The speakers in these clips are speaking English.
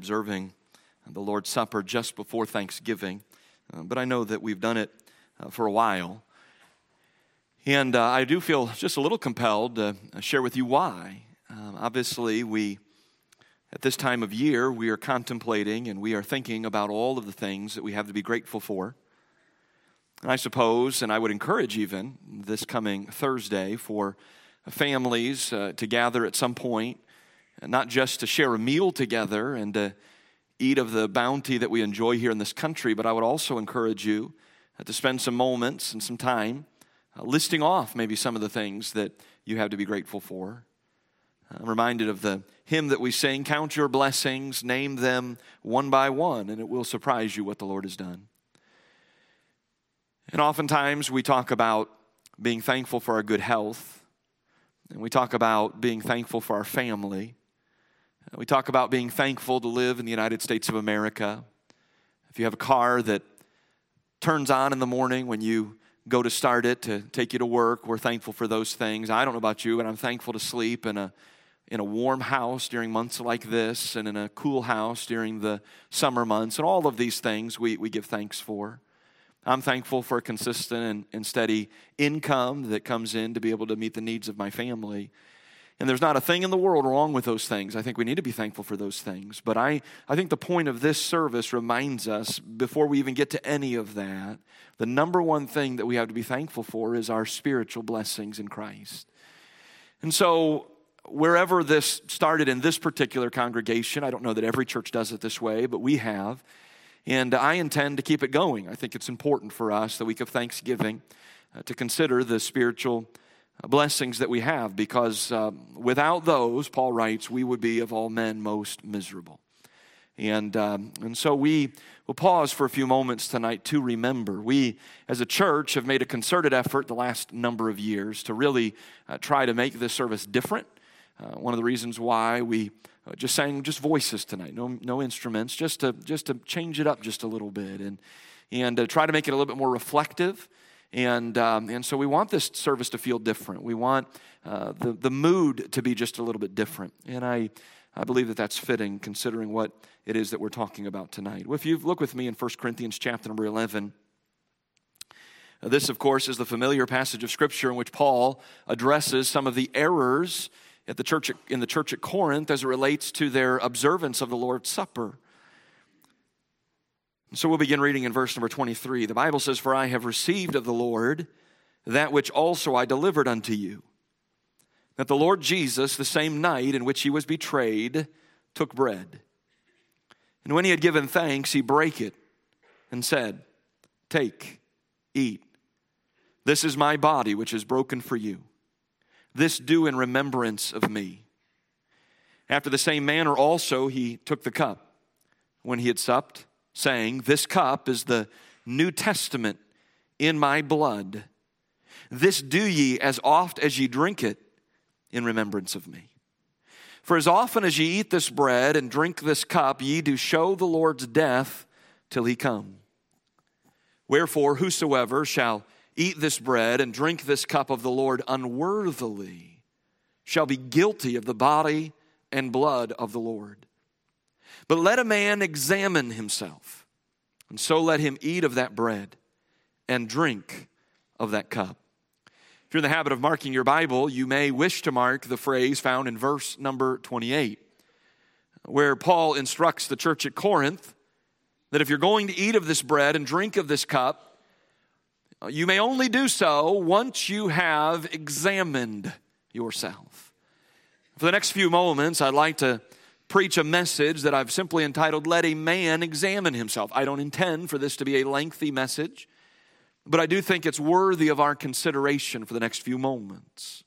observing the Lord's Supper just before Thanksgiving, uh, but I know that we've done it uh, for a while. And uh, I do feel just a little compelled to share with you why. Um, obviously, we, at this time of year, we are contemplating and we are thinking about all of the things that we have to be grateful for. And I suppose, and I would encourage even this coming Thursday for families uh, to gather at some point, not just to share a meal together and to eat of the bounty that we enjoy here in this country, but I would also encourage you uh, to spend some moments and some time uh, listing off maybe some of the things that you have to be grateful for. I'm reminded of the hymn that we sing Count your blessings, name them one by one, and it will surprise you what the Lord has done. And oftentimes we talk about being thankful for our good health, and we talk about being thankful for our family. We talk about being thankful to live in the United States of America. If you have a car that turns on in the morning when you go to start it to take you to work, we're thankful for those things. I don't know about you, but I'm thankful to sleep in a in a warm house during months like this and in a cool house during the summer months and all of these things we, we give thanks for. I'm thankful for a consistent and, and steady income that comes in to be able to meet the needs of my family. And there's not a thing in the world wrong with those things. I think we need to be thankful for those things. But I, I think the point of this service reminds us, before we even get to any of that, the number one thing that we have to be thankful for is our spiritual blessings in Christ. And so, wherever this started in this particular congregation, I don't know that every church does it this way, but we have. And I intend to keep it going. I think it's important for us, the week of Thanksgiving, uh, to consider the spiritual blessings that we have because uh, without those, Paul writes, we would be of all men most miserable. And, um, and so we will pause for a few moments tonight to remember. We, as a church, have made a concerted effort the last number of years to really uh, try to make this service different. Uh, one of the reasons why we uh, just sang just voices tonight, no, no instruments, just to, just to change it up just a little bit and, and uh, try to make it a little bit more reflective and, um, and so we want this service to feel different. We want uh, the, the mood to be just a little bit different. And I, I believe that that's fitting considering what it is that we're talking about tonight. Well, if you look with me in 1 Corinthians chapter number 11, uh, this, of course, is the familiar passage of Scripture in which Paul addresses some of the errors at the church, in the church at Corinth as it relates to their observance of the Lord's Supper. So we'll begin reading in verse number 23. The Bible says, For I have received of the Lord that which also I delivered unto you. That the Lord Jesus, the same night in which he was betrayed, took bread. And when he had given thanks, he brake it and said, Take, eat. This is my body, which is broken for you. This do in remembrance of me. After the same manner also he took the cup when he had supped saying, This cup is the New Testament in my blood. This do ye as oft as ye drink it in remembrance of me. For as often as ye eat this bread and drink this cup, ye do show the Lord's death till he come. Wherefore, whosoever shall eat this bread and drink this cup of the Lord unworthily shall be guilty of the body and blood of the Lord. But let a man examine himself, and so let him eat of that bread and drink of that cup. If you're in the habit of marking your Bible, you may wish to mark the phrase found in verse number 28, where Paul instructs the church at Corinth that if you're going to eat of this bread and drink of this cup, you may only do so once you have examined yourself. For the next few moments, I'd like to preach a message that I've simply entitled, Let a Man Examine Himself. I don't intend for this to be a lengthy message, but I do think it's worthy of our consideration for the next few moments.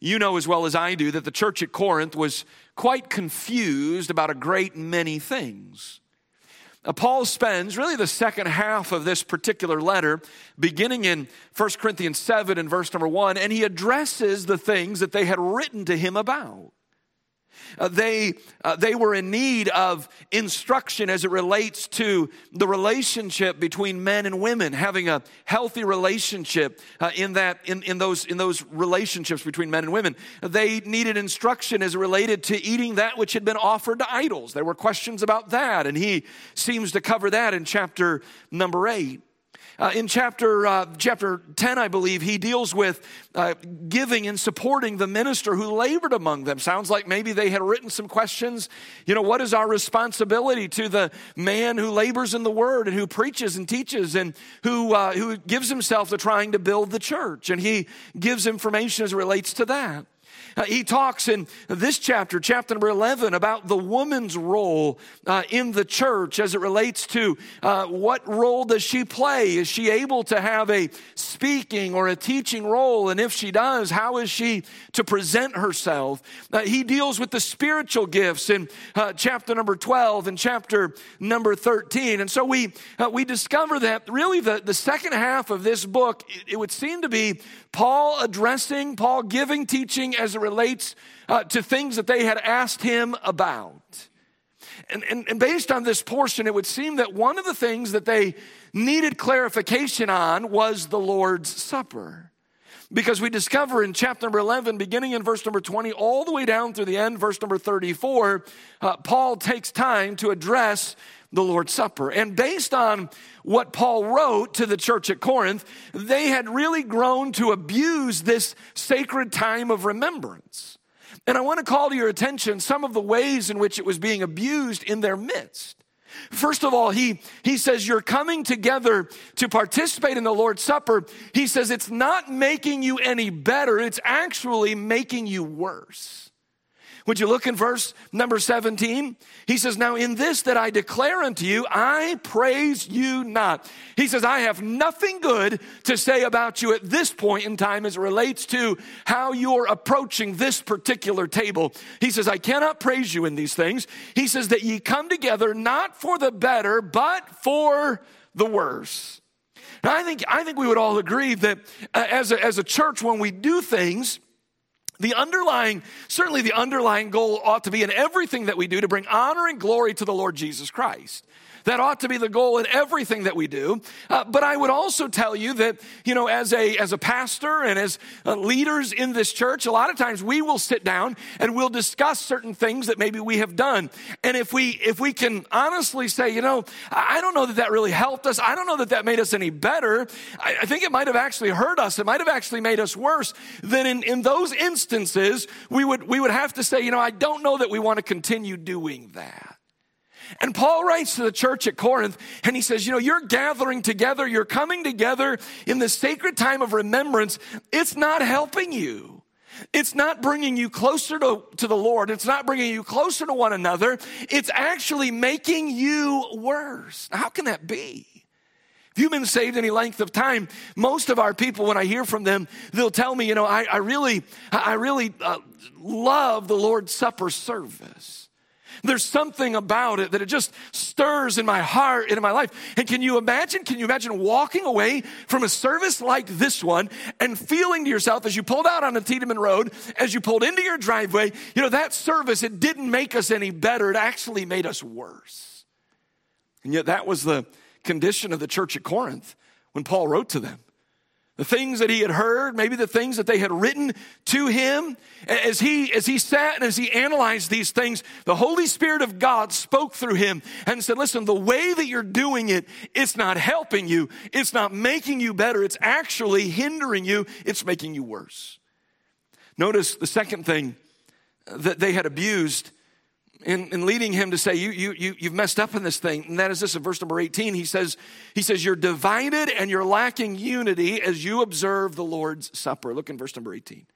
You know as well as I do that the church at Corinth was quite confused about a great many things. Now, Paul spends really the second half of this particular letter, beginning in 1 Corinthians 7 and verse number 1, and he addresses the things that they had written to him about. Uh, they, uh, they were in need of instruction as it relates to the relationship between men and women, having a healthy relationship uh, in, that, in, in, those, in those relationships between men and women. They needed instruction as related to eating that which had been offered to idols. There were questions about that, and he seems to cover that in chapter number eight. Uh, in chapter, uh, chapter 10, I believe, he deals with uh, giving and supporting the minister who labored among them. Sounds like maybe they had written some questions. You know, what is our responsibility to the man who labors in the word and who preaches and teaches and who, uh, who gives himself to trying to build the church? And he gives information as it relates to that. Uh, he talks in this chapter, chapter number 11, about the woman's role uh, in the church as it relates to uh, what role does she play? Is she able to have a speaking or a teaching role? And if she does, how is she to present herself? Uh, he deals with the spiritual gifts in uh, chapter number 12 and chapter number 13. And so we, uh, we discover that really the, the second half of this book, it, it would seem to be Paul addressing, Paul giving teaching as it relates uh, to things that they had asked him about. And, and, and based on this portion, it would seem that one of the things that they needed clarification on was the Lord's Supper. Because we discover in chapter number 11, beginning in verse number 20, all the way down through the end, verse number 34, uh, Paul takes time to address the Lord's Supper. And based on what Paul wrote to the church at Corinth, they had really grown to abuse this sacred time of remembrance. And I want to call to your attention some of the ways in which it was being abused in their midst. First of all, he, he says, You're coming together to participate in the Lord's Supper. He says, It's not making you any better, it's actually making you worse. Would you look in verse number 17? He says, Now in this that I declare unto you, I praise you not. He says, I have nothing good to say about you at this point in time as it relates to how you're approaching this particular table. He says, I cannot praise you in these things. He says that ye come together not for the better, but for the worse. Now, I think, I think we would all agree that uh, as, a, as a church, when we do things, the underlying, certainly the underlying goal ought to be in everything that we do to bring honor and glory to the Lord Jesus Christ. That ought to be the goal in everything that we do. Uh, but I would also tell you that, you know, as a, as a pastor and as uh, leaders in this church, a lot of times we will sit down and we'll discuss certain things that maybe we have done. And if we, if we can honestly say, you know, I don't know that that really helped us. I don't know that that made us any better. I, I think it might have actually hurt us. It might have actually made us worse. Then in, in those instances, we would, we would have to say, you know, I don't know that we want to continue doing that. And Paul writes to the church at Corinth and he says, You know, you're gathering together, you're coming together in the sacred time of remembrance. It's not helping you. It's not bringing you closer to, to the Lord. It's not bringing you closer to one another. It's actually making you worse. How can that be? If you've been saved any length of time, most of our people, when I hear from them, they'll tell me, you know, I, I really, I really uh, love the Lord's Supper service. There's something about it that it just stirs in my heart and in my life. And can you imagine? Can you imagine walking away from a service like this one and feeling to yourself as you pulled out on the Tiedemann Road, as you pulled into your driveway, you know, that service, it didn't make us any better. It actually made us worse. And yet that was the condition of the church at Corinth when Paul wrote to them the things that he had heard, maybe the things that they had written to him. As he, as he sat and as he analyzed these things, the Holy Spirit of God spoke through him and said, listen, the way that you're doing it, it's not helping you. It's not making you better. It's actually hindering you. It's making you worse. Notice the second thing that they had abused in leading him to say, you, you, you, you've messed up in this thing. And that is this in verse number 18. He says, he says, You're divided and you're lacking unity as you observe the Lord's Supper. Look in verse number 18.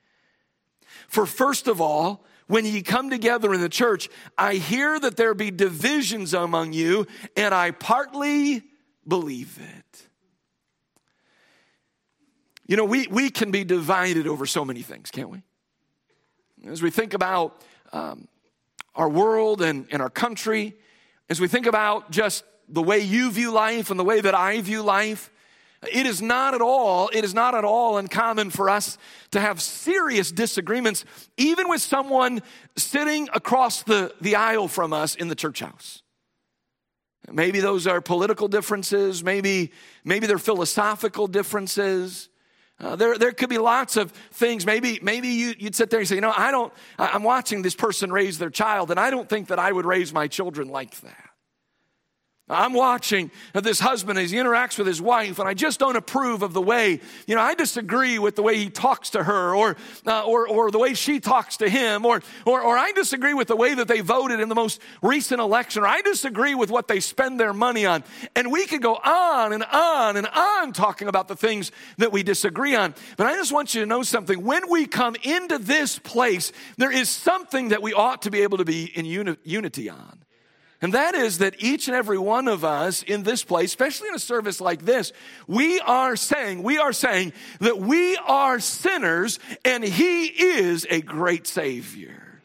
For first of all, when ye come together in the church, I hear that there be divisions among you, and I partly believe it. You know, we, we can be divided over so many things, can't we? As we think about um, our world and, and our country, as we think about just the way you view life and the way that I view life, It is not at all, it is not at all uncommon for us to have serious disagreements, even with someone sitting across the, the aisle from us in the church house. Maybe those are political differences, maybe, maybe they're philosophical differences. Uh, there, there could be lots of things. Maybe, maybe you, would sit there and say, you know, I don't, I'm watching this person raise their child, and I don't think that I would raise my children like that. I'm watching this husband as he interacts with his wife, and I just don't approve of the way, you know, I disagree with the way he talks to her, or, uh, or, or the way she talks to him, or, or, or I disagree with the way that they voted in the most recent election, or I disagree with what they spend their money on. And we could go on and on and on talking about the things that we disagree on. But I just want you to know something. When we come into this place, there is something that we ought to be able to be in uni- unity on. And that is that each and every one of us in this place, especially in a service like this, we are saying, we are saying that we are sinners and He is a great Savior.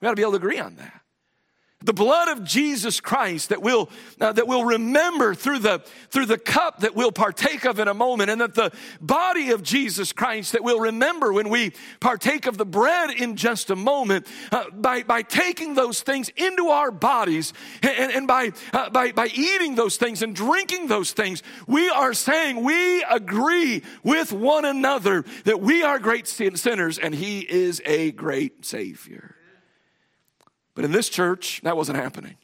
We got to be able to agree on that the blood of Jesus Christ that we'll, uh, that we'll remember through the, through the cup that we'll partake of in a moment, and that the body of Jesus Christ that we'll remember when we partake of the bread in just a moment, uh, by, by taking those things into our bodies and, and by, uh, by, by eating those things and drinking those things, we are saying we agree with one another that we are great sinners and He is a great Savior. But in this church, that wasn't happening.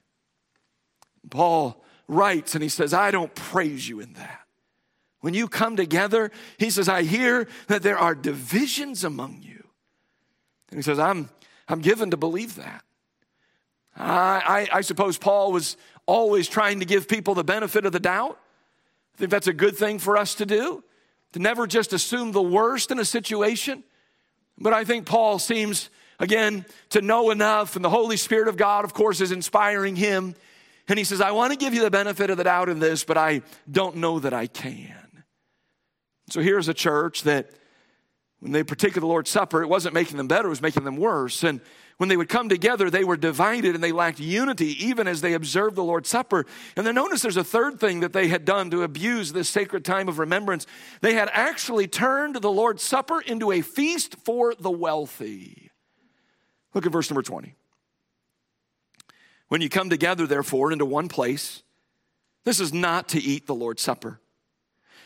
Paul writes and he says, I don't praise you in that. When you come together, he says, I hear that there are divisions among you. And he says, I'm, I'm given to believe that. I, I, I suppose Paul was always trying to give people the benefit of the doubt. I think that's a good thing for us to do, to never just assume the worst in a situation. But I think Paul seems again, to know enough. And the Holy Spirit of God, of course, is inspiring him. And he says, I want to give you the benefit of the doubt in this, but I don't know that I can. So here's a church that when they partook of the Lord's Supper, it wasn't making them better, it was making them worse. And when they would come together, they were divided and they lacked unity even as they observed the Lord's Supper. And then notice there's a third thing that they had done to abuse this sacred time of remembrance. They had actually turned the Lord's Supper into a feast for the wealthy. Look at verse number 20. When you come together, therefore, into one place, this is not to eat the Lord's Supper.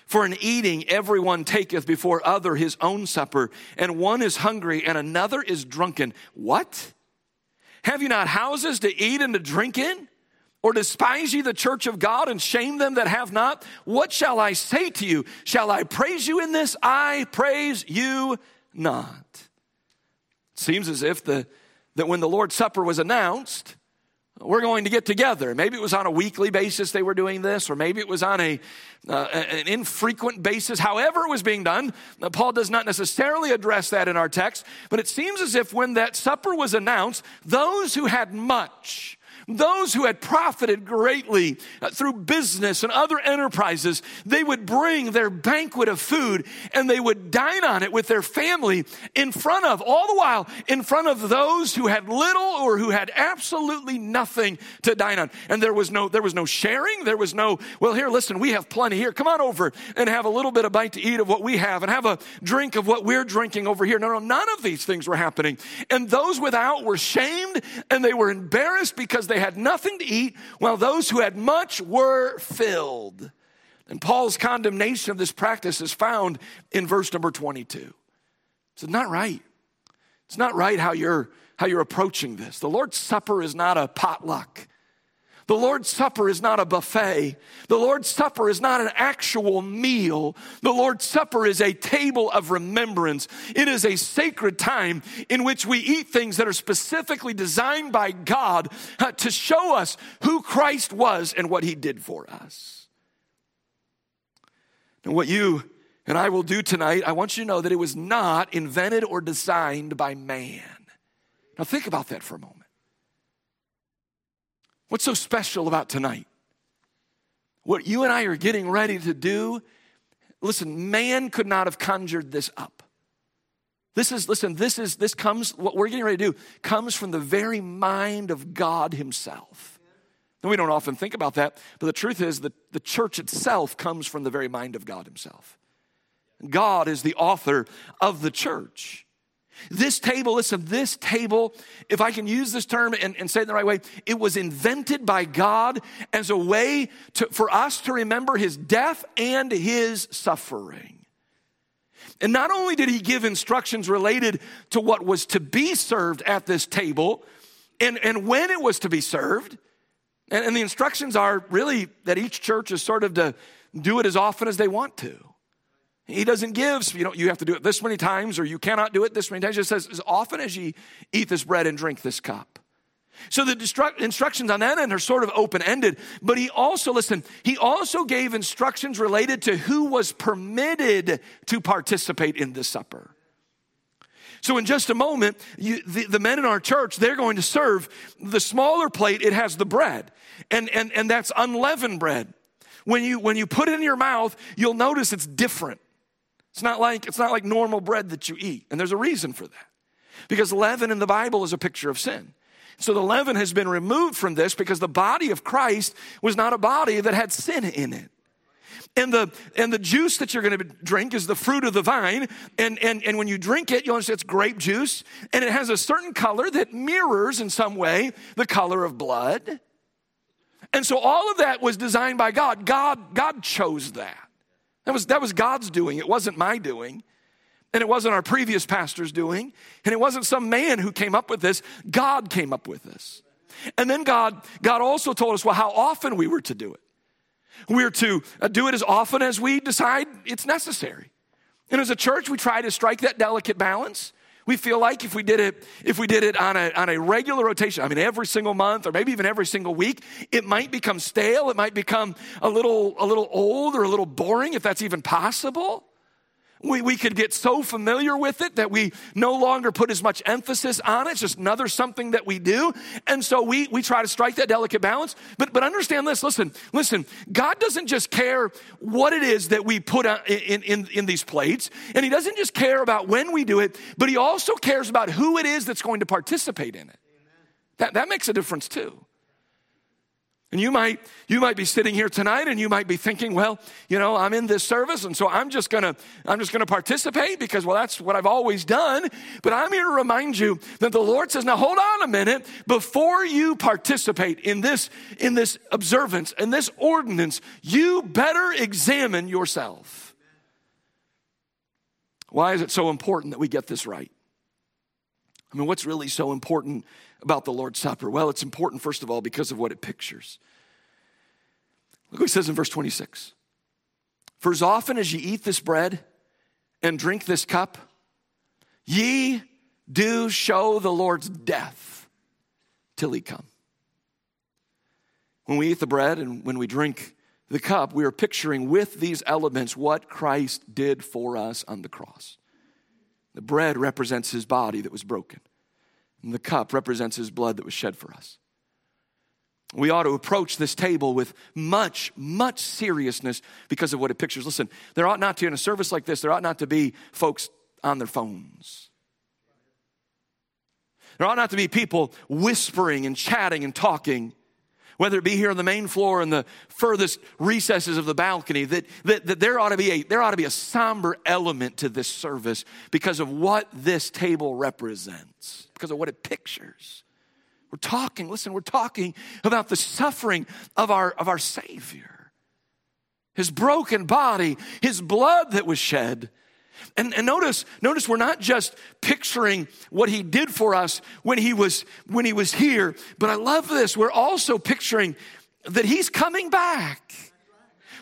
For in eating, everyone taketh before other his own supper, and one is hungry and another is drunken. What? Have you not houses to eat and to drink in? Or despise ye the church of God and shame them that have not? What shall I say to you? Shall I praise you in this? I praise you not. Seems as if the that when the Lord's Supper was announced, we're going to get together. Maybe it was on a weekly basis they were doing this, or maybe it was on a, uh, an infrequent basis. However, it was being done, Paul does not necessarily address that in our text, but it seems as if when that supper was announced, those who had much, those who had profited greatly uh, through business and other enterprises, they would bring their banquet of food and they would dine on it with their family in front of, all the while, in front of those who had little or who had absolutely nothing to dine on. And there was no, there was no sharing. There was no, well, here, listen, we have plenty here. Come on over and have a little bit of bite to eat of what we have and have a drink of what we're drinking over here. No, no, none of these things were happening. And those without were shamed and they were embarrassed because they had nothing to eat, while those who had much were filled. And Paul's condemnation of this practice is found in verse number 22. It's not right. It's not right how you're, how you're approaching this. The Lord's Supper is not a potluck. The Lord's Supper is not a buffet. The Lord's Supper is not an actual meal. The Lord's Supper is a table of remembrance. It is a sacred time in which we eat things that are specifically designed by God uh, to show us who Christ was and what he did for us. And what you and I will do tonight, I want you to know that it was not invented or designed by man. Now, think about that for a moment. What's so special about tonight? What you and I are getting ready to do, listen, man could not have conjured this up. This is, listen, this is, this comes, what we're getting ready to do comes from the very mind of God Himself. And we don't often think about that, but the truth is that the church itself comes from the very mind of God Himself. God is the author of the church. This table, listen, this table, if I can use this term and, and, say it the right way, it was invented by God as a way to, for us to remember his death and his suffering. And not only did he give instructions related to what was to be served at this table and, and when it was to be served, and, and the instructions are really that each church is sort of to do it as often as they want to. He doesn't give, you know, you have to do it this many times or you cannot do it this many times. Just says, as often as ye eat this bread and drink this cup. So the instructions on that end are sort of open ended, but he also, listen, he also gave instructions related to who was permitted to participate in the supper. So, in just a moment, you, the, the, men in our church, they're going to serve the smaller plate, it has the bread, and, and, and that's unleavened bread. When you, when you put it in your mouth, you'll notice it's different. It's not like it's not like normal bread that you eat. And there's a reason for that. Because leaven in the Bible is a picture of sin. So the leaven has been removed from this because the body of Christ was not a body that had sin in it. And the and the juice that you're going to drink is the fruit of the vine. And, and, and when you drink it, you'll understand it's grape juice. And it has a certain color that mirrors in some way the color of blood. And so all of that was designed by God. God, God chose that. That was, that was God's doing, it wasn't my doing. And it wasn't our previous pastor's doing. And it wasn't some man who came up with this. God came up with this. And then God, God also told us, well, how often we were to do it. We are to uh, do it as often as we decide it's necessary. And as a church, we try to strike that delicate balance. We feel like if we did it, if we did it on a, on a regular rotation, I mean, every single month or maybe even every single week, it might become stale. It might become a little, a little old or a little boring, if that's even possible. We, we could get so familiar with it that we no longer put as much emphasis on it. It's just another something that we do. And so we, we try to strike that delicate balance. But, but understand this listen, listen, God doesn't just care what it is that we put in, in, in these plates, and He doesn't just care about when we do it, but He also cares about who it is that's going to participate in it. That, that makes a difference too. And you might, you might be sitting here tonight and you might be thinking, well, you know, I'm in this service and so I'm just gonna, I'm just gonna participate because, well, that's what I've always done. But I'm here to remind you that the Lord says, now hold on a minute, before you participate in this, in this observance, in this ordinance, you better examine yourself. Why is it so important that we get this right? I mean, what's really so important about the Lord's Supper? Well, it's important, first of all, because of what it pictures. Look what he says in verse 26 For as often as ye eat this bread and drink this cup, ye do show the Lord's death till he come. When we eat the bread and when we drink the cup, we are picturing with these elements what Christ did for us on the cross. The bread represents his body that was broken, and the cup represents his blood that was shed for us. We ought to approach this table with much, much seriousness because of what it pictures. Listen, there ought not to, in a service like this, there ought not to be folks on their phones. There ought not to be people whispering and chatting and talking whether it be here on the main floor in the furthest recesses of the balcony, that, that, that there, ought to be a, there ought to be a somber element to this service because of what this table represents, because of what it pictures. We're talking, listen, we're talking about the suffering of our, of our Savior, His broken body, His blood that was shed and, and notice, notice we're not just picturing what he did for us when he was when he was here, but I love this. We're also picturing that he's coming back.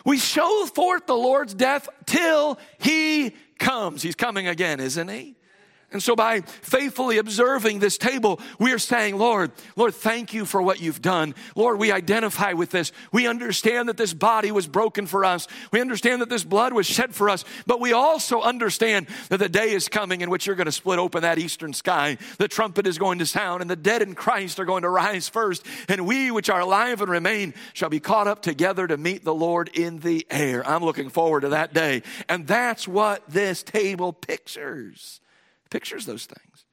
We show forth the Lord's death till he comes. He's coming again, isn't he? And so by faithfully observing this table, we are saying, Lord, Lord, thank you for what you've done. Lord, we identify with this. We understand that this body was broken for us. We understand that this blood was shed for us. But we also understand that the day is coming in which you're going to split open that eastern sky. The trumpet is going to sound and the dead in Christ are going to rise first. And we which are alive and remain shall be caught up together to meet the Lord in the air. I'm looking forward to that day. And that's what this table pictures pictures those things.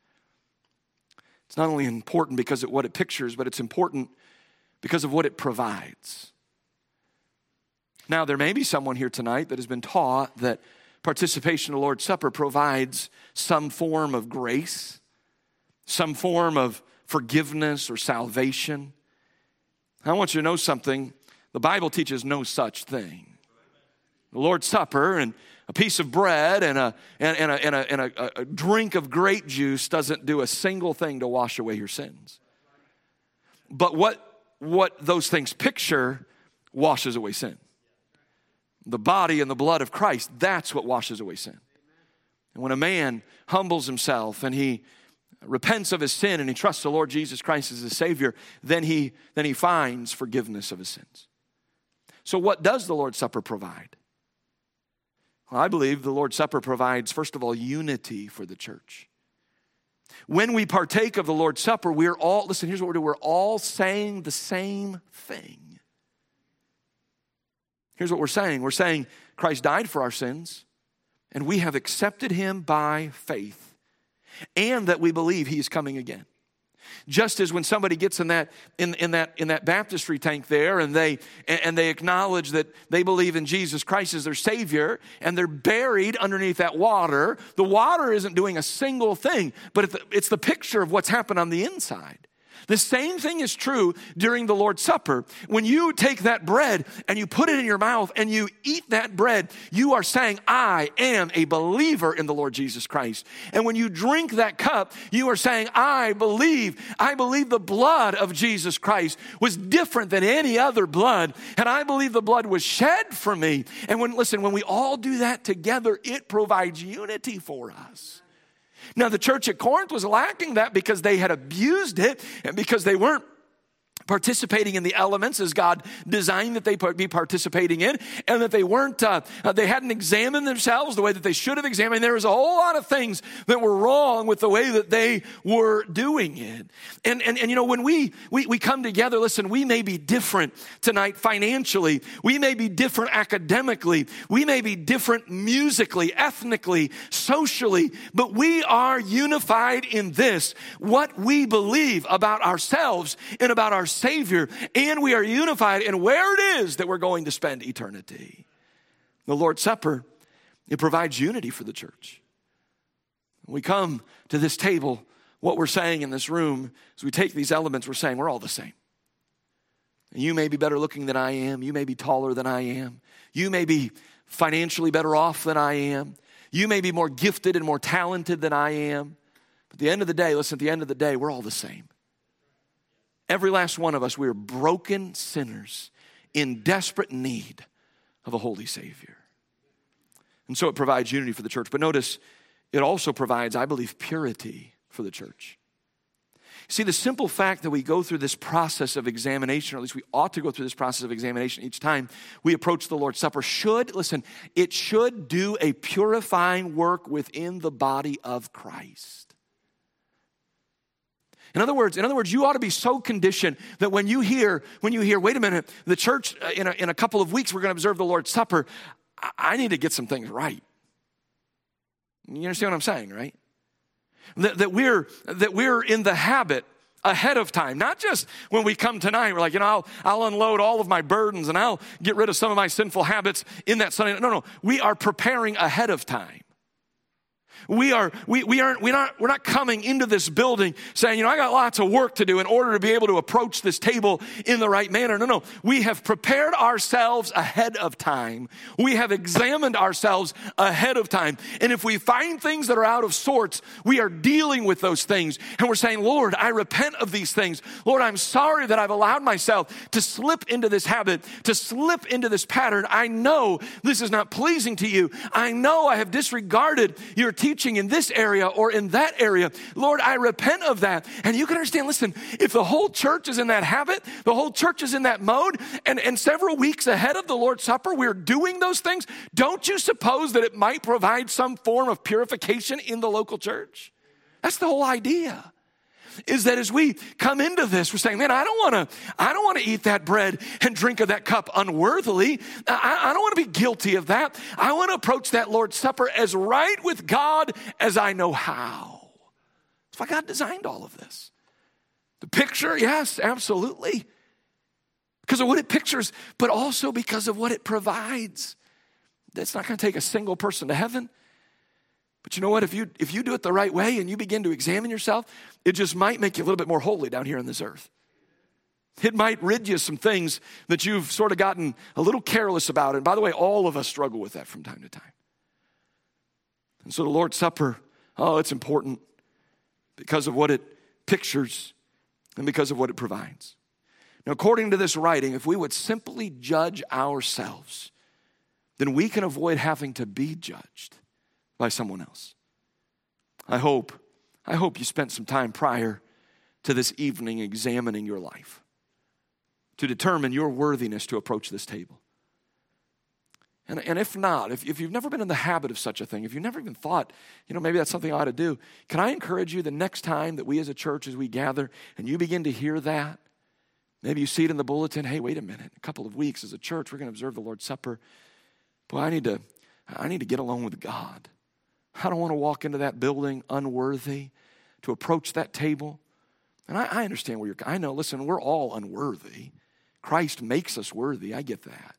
It's not only important because of what it pictures, but it's important because of what it provides. Now, there may be someone here tonight that has been taught that participation in the Lord's Supper provides some form of grace, some form of forgiveness or salvation. I want you to know something. The Bible teaches no such thing. The Lord's Supper and a piece of bread and a, and, and, a, and, a, and a, a drink of grape juice doesn't do a single thing to wash away your sins. But what, what those things picture washes away sin. The body and the blood of Christ, that's what washes away sin. And when a man humbles himself and he repents of his sin and he trusts the Lord Jesus Christ as his Savior, then he, then he finds forgiveness of his sins. So, what does the Lord's Supper provide? Well, I believe the Lord's Supper provides, first of all, unity for the church. When we partake of the Lord's Supper, we're all, listen, here's what we're doing we're all saying the same thing. Here's what we're saying we're saying Christ died for our sins, and we have accepted him by faith, and that we believe he is coming again. Just as when somebody gets in that, in, in that, in that baptistry tank there and they, and they acknowledge that they believe in Jesus Christ as their Savior and they're buried underneath that water, the water isn't doing a single thing, but it's the picture of what's happened on the inside. The same thing is true during the Lord's Supper. When you take that bread and you put it in your mouth and you eat that bread, you are saying, I am a believer in the Lord Jesus Christ. And when you drink that cup, you are saying, I believe, I believe the blood of Jesus Christ was different than any other blood. And I believe the blood was shed for me. And when, listen, when we all do that together, it provides unity for us. Now, the church at Corinth was lacking that because they had abused it and because they weren't participating in the elements as God designed that they be participating in, and that they weren't, uh, uh, they hadn't examined themselves the way that they should have examined. There was a whole lot of things that were wrong with the way that they were doing it. And, and, and you know, when we, we, we come together, listen, we may be different tonight financially, we may be different academically, we may be different musically, ethnically, socially, but we are unified in this what we believe about ourselves and about our Savior, and we are unified in where it is that we're going to spend eternity. The Lord's Supper, it provides unity for the church. When we come to this table, what we're saying in this room, as we take these elements, we're saying we're all the same. You may be better looking than I am. You may be taller than I am. You may be financially better off than I am. You may be more gifted and more talented than I am. But at the end of the day, listen, at the end of the day, we're all the same. Every last one of us, we are broken sinners in desperate need of a holy Savior. And so it provides unity for the church. But notice, it also provides, I believe, purity for the church. See, the simple fact that we go through this process of examination, or at least we ought to go through this process of examination each time we approach the Lord's Supper, should, listen, it should do a purifying work within the body of Christ. In other words, in other words, you ought to be so conditioned that when you hear, when you hear, wait a minute, the church uh, in a, in a couple of weeks we're going to observe the Lord's Supper. I need to get some things right. You understand what I'm saying, right? That, that we're that we're in the habit ahead of time, not just when we come tonight. We're like, you know, I'll, I'll unload all of my burdens and I'll get rid of some of my sinful habits in that Sunday. No, no, we are preparing ahead of time. We are, we, we aren't, we're not, we're not coming into this building saying, you know, I got lots of work to do in order to be able to approach this table in the right manner. No, no. We have prepared ourselves ahead of time. We have examined ourselves ahead of time. And if we find things that are out of sorts, we are dealing with those things. And we're saying, Lord, I repent of these things. Lord, I'm sorry that I've allowed myself to slip into this habit, to slip into this pattern. I know this is not pleasing to you. I know I have disregarded your teaching teaching in this area or in that area. Lord, I repent of that. And you can understand, listen, if the whole church is in that habit, the whole church is in that mode, and, and several weeks ahead of the Lord's Supper, we're doing those things, don't you suppose that it might provide some form of purification in the local church? That's the whole idea is that as we come into this, we're saying, man, I don't want to, I don't want to eat that bread and drink of that cup unworthily. I, I don't want to be guilty of that. I want to approach that Lord's Supper as right with God as I know how. That's why God designed all of this. The picture, yes, absolutely. because of what it pictures, but also because of what it provides. It's not going to take a single person to heaven. But you know what? If you, if you do it the right way and you begin to examine yourself, it just might make you a little bit more holy down here on this earth. It might rid you of some things that you've sort of gotten a little careless about. And by the way, all of us struggle with that from time to time. And so the Lord's Supper, oh, it's important because of what it pictures and because of what it provides. Now, according to this writing, if we would simply judge ourselves, then we can avoid having to be judged by someone else. I hope, I hope you spent some time prior to this evening examining your life to determine your worthiness to approach this table. And, and if not, if, if you've never been in the habit of such a thing, if you've never even thought, you know, maybe that's something I ought to do, can I encourage you the next time that we as a church, as we gather, and you begin to hear that, maybe you see it in the bulletin, hey, wait a minute, a couple of weeks as a church, we're going to observe the Lord's Supper. Boy, I need to, I need to get along with God. I don't want to walk into that building unworthy to approach that table. And I, I understand where you're, I know, listen, we're all unworthy. Christ makes us worthy. I get that.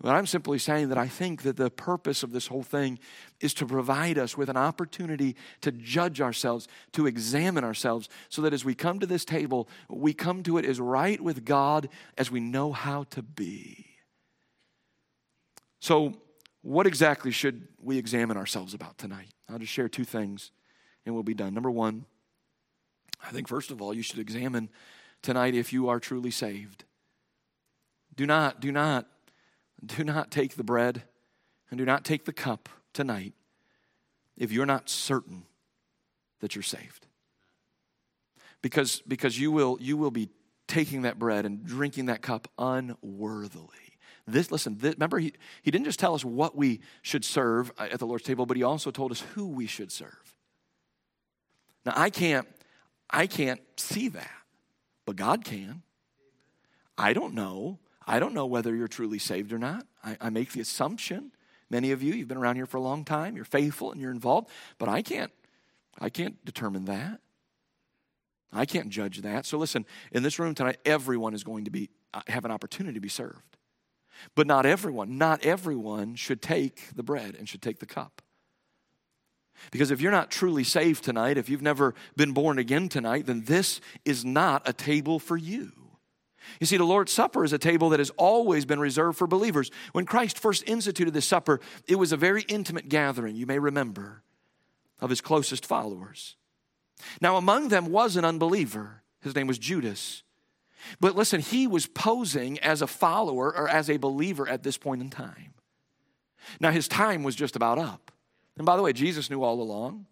But I'm simply saying that I think that the purpose of this whole thing is to provide us with an opportunity to judge ourselves, to examine ourselves, so that as we come to this table, we come to it as right with God as we know how to be. So, what exactly should we examine ourselves about tonight? I'll just share two things and we'll be done. Number one, I think first of all, you should examine tonight if you are truly saved. Do not, do not, do not take the bread and do not take the cup tonight if you're not certain that you're saved. Because, because you, will, you will be taking that bread and drinking that cup unworthily. This, listen, this, remember, he, he didn't just tell us what we should serve at the Lord's table, but he also told us who we should serve. Now, I can't, I can't see that, but God can. I don't know I don't know whether you're truly saved or not. I, I make the assumption. Many of you, you've been around here for a long time, you're faithful and you're involved, but I can't, I can't determine that. I can't judge that. So listen, in this room tonight, everyone is going to be uh, have an opportunity to be served. But not everyone, not everyone should take the bread and should take the cup. Because if you're not truly saved tonight, if you've never been born again tonight, then this is not a table for you. You see, the Lord's Supper is a table that has always been reserved for believers. When Christ first instituted this supper, it was a very intimate gathering, you may remember, of his closest followers. Now, among them was an unbeliever. His name was Judas. But listen, he was posing as a follower or as a believer at this point in time. Now, his time was just about up. And by the way, Jesus knew all along.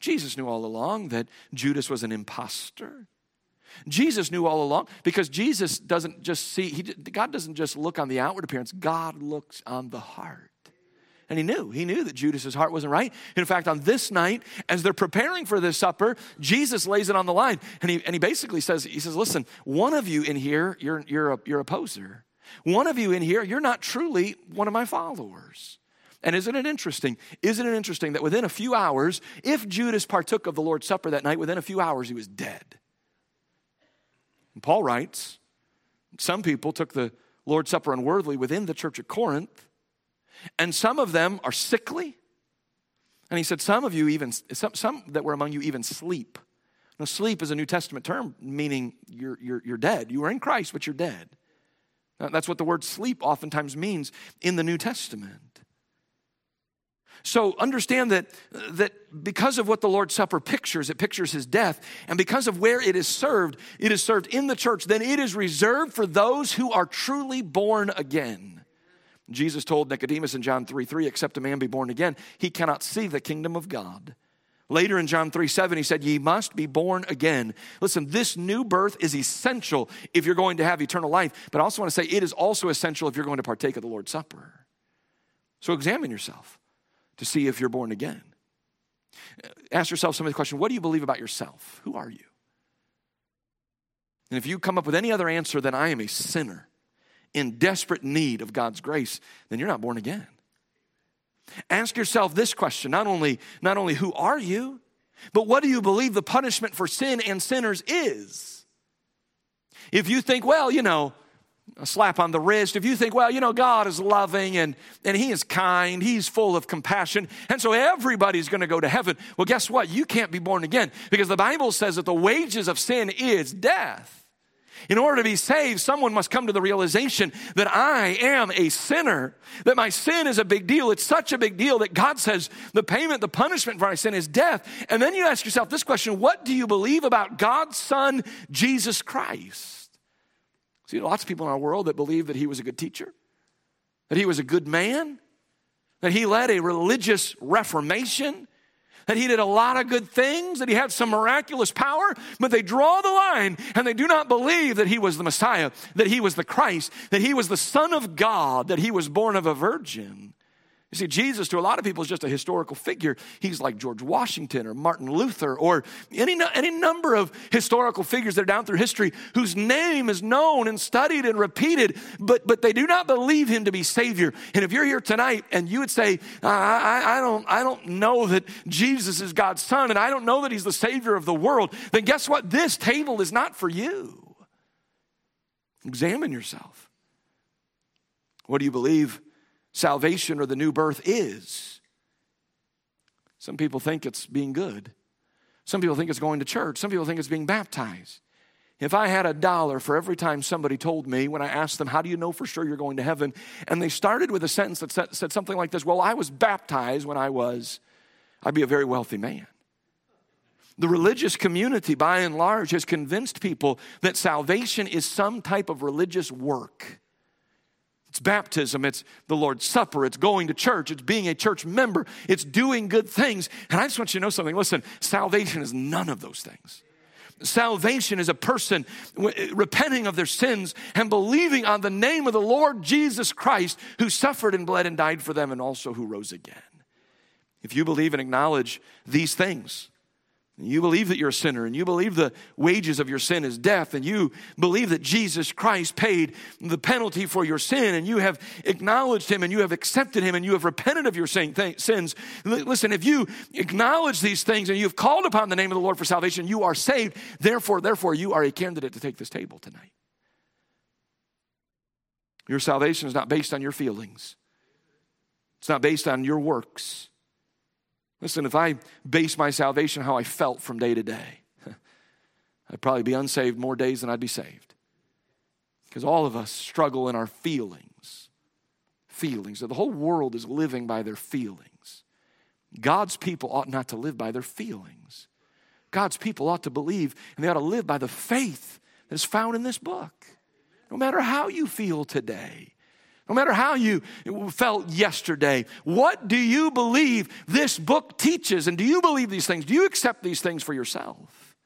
Jesus knew all along that Judas was an impostor. Jesus knew all along because Jesus doesn't just see, he, God doesn't just look on the outward appearance, God looks on the heart. And he knew, he knew that Judas's heart wasn't right. In fact, on this night, as they're preparing for this supper, Jesus lays it on the line. And he, and he basically says, he says, listen, one of you in here, you're, you're, a, you're a poser. One of you in here, you're not truly one of my followers. And isn't it interesting? Isn't it interesting that within a few hours, if Judas partook of the Lord's Supper that night, within a few hours he was dead? And Paul writes, some people took the Lord's Supper unworthily within the church at Corinth, and some of them are sickly. And he said, Some of you even, some, some that were among you even sleep. Now, sleep is a New Testament term meaning you're, you're, you're dead. You are in Christ, but you're dead. Now, that's what the word sleep oftentimes means in the New Testament. So understand that, that because of what the Lord's Supper pictures, it pictures his death, and because of where it is served, it is served in the church, then it is reserved for those who are truly born again. Jesus told Nicodemus in John 3 3, except a man be born again, he cannot see the kingdom of God. Later in John 3 7, he said, Ye must be born again. Listen, this new birth is essential if you're going to have eternal life, but I also want to say it is also essential if you're going to partake of the Lord's Supper. So examine yourself to see if you're born again. Ask yourself some of the question what do you believe about yourself? Who are you? And if you come up with any other answer than I am a sinner in desperate need of God's grace, then you're not born again. Ask yourself this question not only, not only who are you, but what do you believe the punishment for sin and sinners is? If you think, well, you know, a slap on the wrist, if you think, well, you know, God is loving and, and He is kind, He's full of compassion, and so everybody's going to go to heaven. Well, guess what? You can't be born again because the Bible says that the wages of sin is death. In order to be saved, someone must come to the realization that I am a sinner, that my sin is a big deal. It's such a big deal that God says the payment, the punishment for my sin is death. And then you ask yourself this question What do you believe about God's Son, Jesus Christ? See, lots of people in our world that believe that he was a good teacher, that he was a good man, that he led a religious reformation, that he did a lot of good things, that he had some miraculous power, but they draw the line and they do not believe that he was the Messiah, that he was the Christ, that he was the Son of God, that he was born of a virgin. You see, Jesus to a lot of people is just a historical figure. He's like George Washington or Martin Luther or any, any number of historical figures that are down through history whose name is known and studied and repeated, but, but they do not believe him to be Savior. And if you're here tonight and you would say, I, I, I, don't, I don't know that Jesus is God's Son and I don't know that He's the Savior of the world, then guess what? This table is not for you. Examine yourself. What do you believe? Salvation or the new birth is. Some people think it's being good. Some people think it's going to church. Some people think it's being baptized. If I had a dollar for every time somebody told me when I asked them, How do you know for sure you're going to heaven? And they started with a sentence that said, something like this Well, I was baptized when I was, I'd be a very wealthy man. The religious community, by and large, has convinced people that salvation is some type of religious work. It's baptism, it's the Lord's Supper, it's going to church, it's being a church member, it's doing good things. And I just want you to know something. Listen, salvation is none of those things. Salvation is a person repenting of their sins and believing on the name of the Lord Jesus Christ, who suffered and bled and died for them, and also who rose again. If you believe and acknowledge these things, you believe that you're a sinner and you believe the wages of your sin is death and you believe that Jesus Christ paid the penalty for your sin and you have acknowledged him and you have accepted him and you have repented of your sins. Listen, if you acknowledge these things and you have called upon the name of the Lord for salvation, you are saved. Therefore, therefore, you are a candidate to take this table tonight. Your salvation is not based on your feelings. It's not based on your works. Listen, if I base my salvation how I felt from day to day, I'd probably be unsaved more days than I'd be saved. Because all of us struggle in our feelings. Feelings. The whole world is living by their feelings. God's people ought not to live by their feelings. God's people ought to believe and they ought to live by the faith that is found in this book. No matter how you feel today, no matter how you felt yesterday, what do you believe this book teaches? And do you believe these things? Do you accept these things for yourself?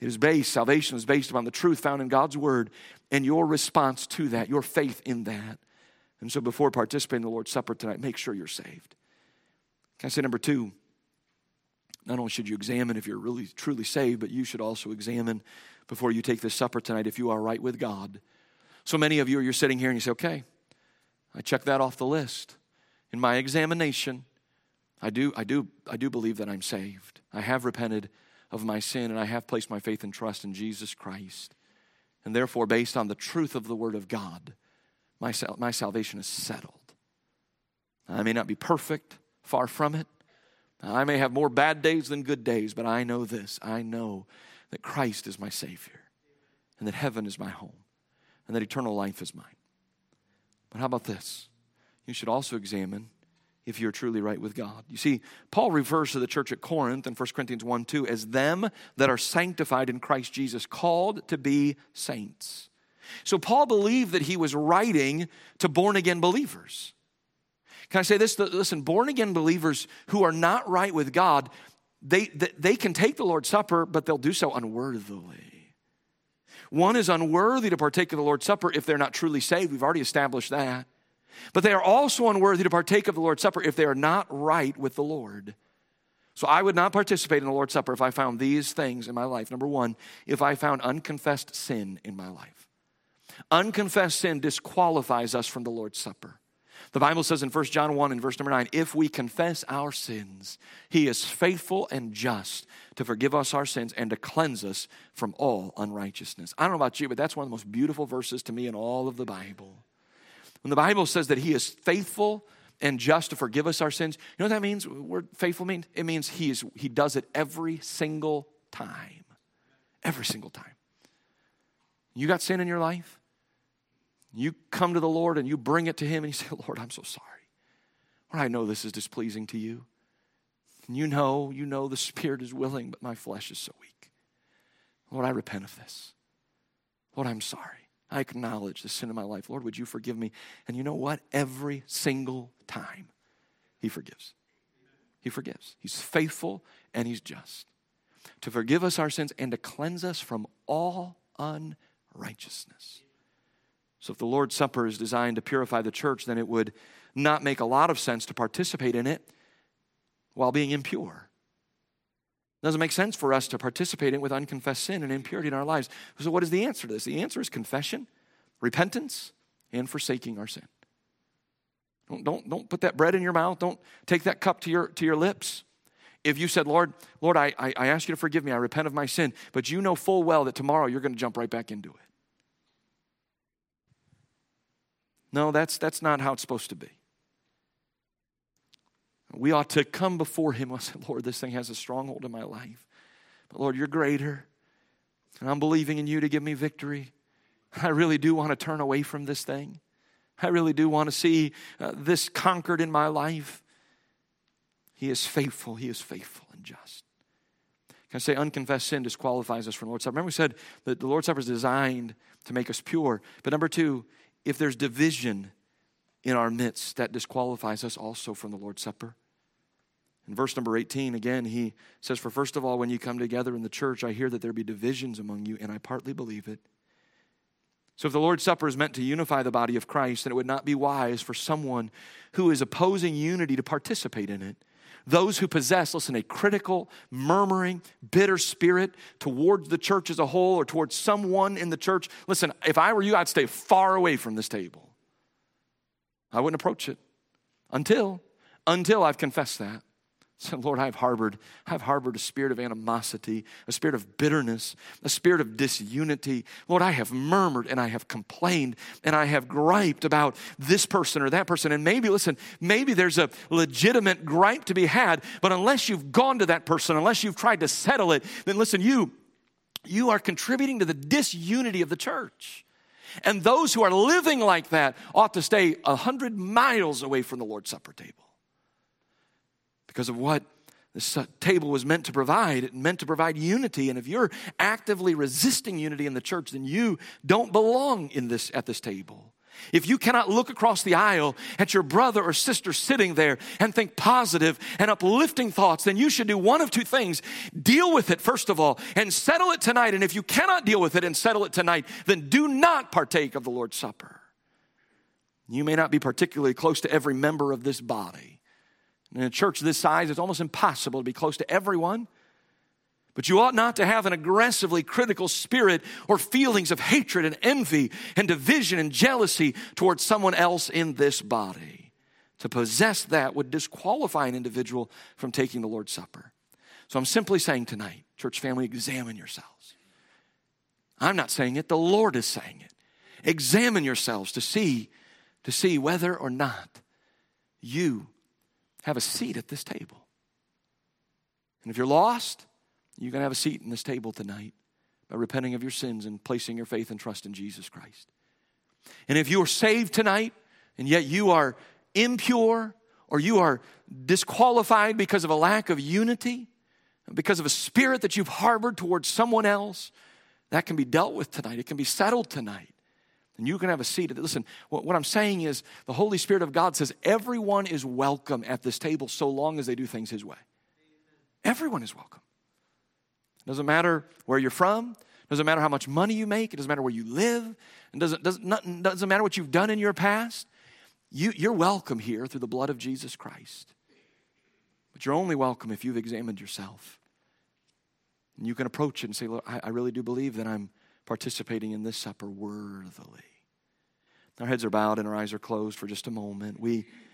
It is based, salvation is based upon the truth found in God's word and your response to that, your faith in that. And so before participating in the Lord's Supper tonight, make sure you're saved. Can I say number two? Not only should you examine if you're really truly saved, but you should also examine before you take this supper tonight if you are right with God. So many of you, you're sitting here and you say, okay, I check that off the list. In my examination, I do, I do, I do believe that I'm saved. I have repented of my sin and I have placed my faith and trust in Jesus Christ. And therefore, based on the truth of the Word of God, my, my salvation is settled. I may not be perfect, far from it. I may have more bad days than good days, but I know this. I know that Christ is my Savior and that heaven is my home and that eternal life is mine. But how about this? You should also examine if you're truly right with God. You see, Paul refers to the church at Corinth in 1 Corinthians 1 2 as them that are sanctified in Christ Jesus, called to be saints. So Paul believed that he was writing to born again believers. Can I say this? Listen, born again believers who are not right with God, they, they can take the Lord's Supper, but they'll do so unworthily. One is unworthy to partake of the Lord's Supper if they're not truly saved. We've already established that. But they are also unworthy to partake of the Lord's Supper if they are not right with the Lord. So I would not participate in the Lord's Supper if I found these things in my life. Number one, if I found unconfessed sin in my life. Unconfessed sin disqualifies us from the Lord's Supper. The Bible says in 1 John 1 and verse number 9, if we confess our sins, he is faithful and just to forgive us our sins and to cleanse us from all unrighteousness. I don't know about you, but that's one of the most beautiful verses to me in all of the Bible. When the Bible says that he is faithful and just to forgive us our sins, you know what that means? Word faithful means? It means he, is, he does it every single time. Every single time. You got sin in your life? You come to the Lord and you bring it to Him and you say, Lord, I'm so sorry. I know this is displeasing to you. And you know, you know the Spirit is willing, but my flesh is so weak. Lord, I repent of this. Lord, I'm sorry. I acknowledge the sin in my life. Lord, would you forgive me? And you know what? Every single time, He forgives. He forgives. He's faithful and He's just to forgive us our sins and to cleanse us from all unrighteousness. So, if the Lord's Supper is designed to purify the church, then it would not make a lot of sense to participate in it while being impure. It doesn't make sense for us to participate in it with unconfessed sin and impurity in our lives. So, what is the answer to this? The answer is confession, repentance, and forsaking our sin. Don't, don't, don't put that bread in your mouth. Don't take that cup to your, to your lips. If you said, Lord, Lord, I, I, I ask you to forgive me, I repent of my sin, but you know full well that tomorrow you're going to jump right back into it. No, that's, that's not how it's supposed to be. We ought to come before Him and say, Lord, this thing has a stronghold in my life. But Lord, you're greater. And I'm believing in you to give me victory. I really do want to turn away from this thing. I really do want to see uh, this conquered in my life. He is faithful. He is faithful and just. Can I say unconfessed sin disqualifies us from the Lord's Supper? Remember, we said that the Lord's Supper is designed to make us pure. But number two, if there's division in our midst, that disqualifies us also from the Lord's Supper. In verse number 18, again, he says, For first of all, when you come together in the church, I hear that there be divisions among you, and I partly believe it. So, if the Lord's Supper is meant to unify the body of Christ, then it would not be wise for someone who is opposing unity to participate in it. Those who possess, listen, a critical, murmuring, bitter spirit towards the church as a whole or towards someone in the church, listen, if I were you, I'd stay far away from this table. I wouldn't approach it until, until I've confessed that. So, Lord, I've harbored, I've harbored a spirit of animosity, a spirit of bitterness, a spirit of disunity. Lord, I have murmured and I have complained and I have griped about this person or that person. And maybe, listen, maybe there's a legitimate gripe to be had, but unless you've gone to that person, unless you've tried to settle it, then listen, you, you are contributing to the disunity of the church. And those who are living like that ought to stay a hundred miles away from the Lord's Supper table because of what this table was meant to provide. It meant to provide unity. And if you're actively resisting unity in the church, then you don't belong in this, at this table. If you cannot look across the aisle at your brother or sister sitting there and think positive and uplifting thoughts, then you should do one of two things. Deal with it, first of all, and settle it tonight. And if you cannot deal with it and settle it tonight, then do not partake of the Lord's Supper. You may not be particularly close to every member of this body. In a church this size, it's almost impossible to be close to everyone. But you ought not to have an aggressively critical spirit or feelings of hatred and envy and division and jealousy towards someone else in this body. To possess that would disqualify an individual from taking the Lord's Supper. So I'm simply saying tonight, church family, examine yourselves. I'm not saying it, the Lord is saying it. Examine yourselves to see to see whether or not you have a seat at this table. And if you're lost, you can have a seat in this table tonight by repenting of your sins and placing your faith and trust in Jesus Christ. And if you are saved tonight and yet you are impure or you are disqualified because of a lack of unity, because of a spirit that you've harbored towards someone else, that can be dealt with tonight. It can be settled tonight and you can have a seat. Listen, what, I'm saying is the Holy Spirit of God says everyone is welcome at this table so long as they do things His way. Everyone is welcome. Doesn't matter where you're from. Doesn't matter how much money you make. It doesn't matter where you live. It doesn't, doesn't, doesn't matter what you've done in your past. You, you're welcome here through the blood of Jesus Christ. But you're only welcome if you've examined yourself. And you can approach it and say, Look, I, I really do believe that I'm participating in this supper worthily. Our heads are bowed and our eyes are closed for just a moment. We,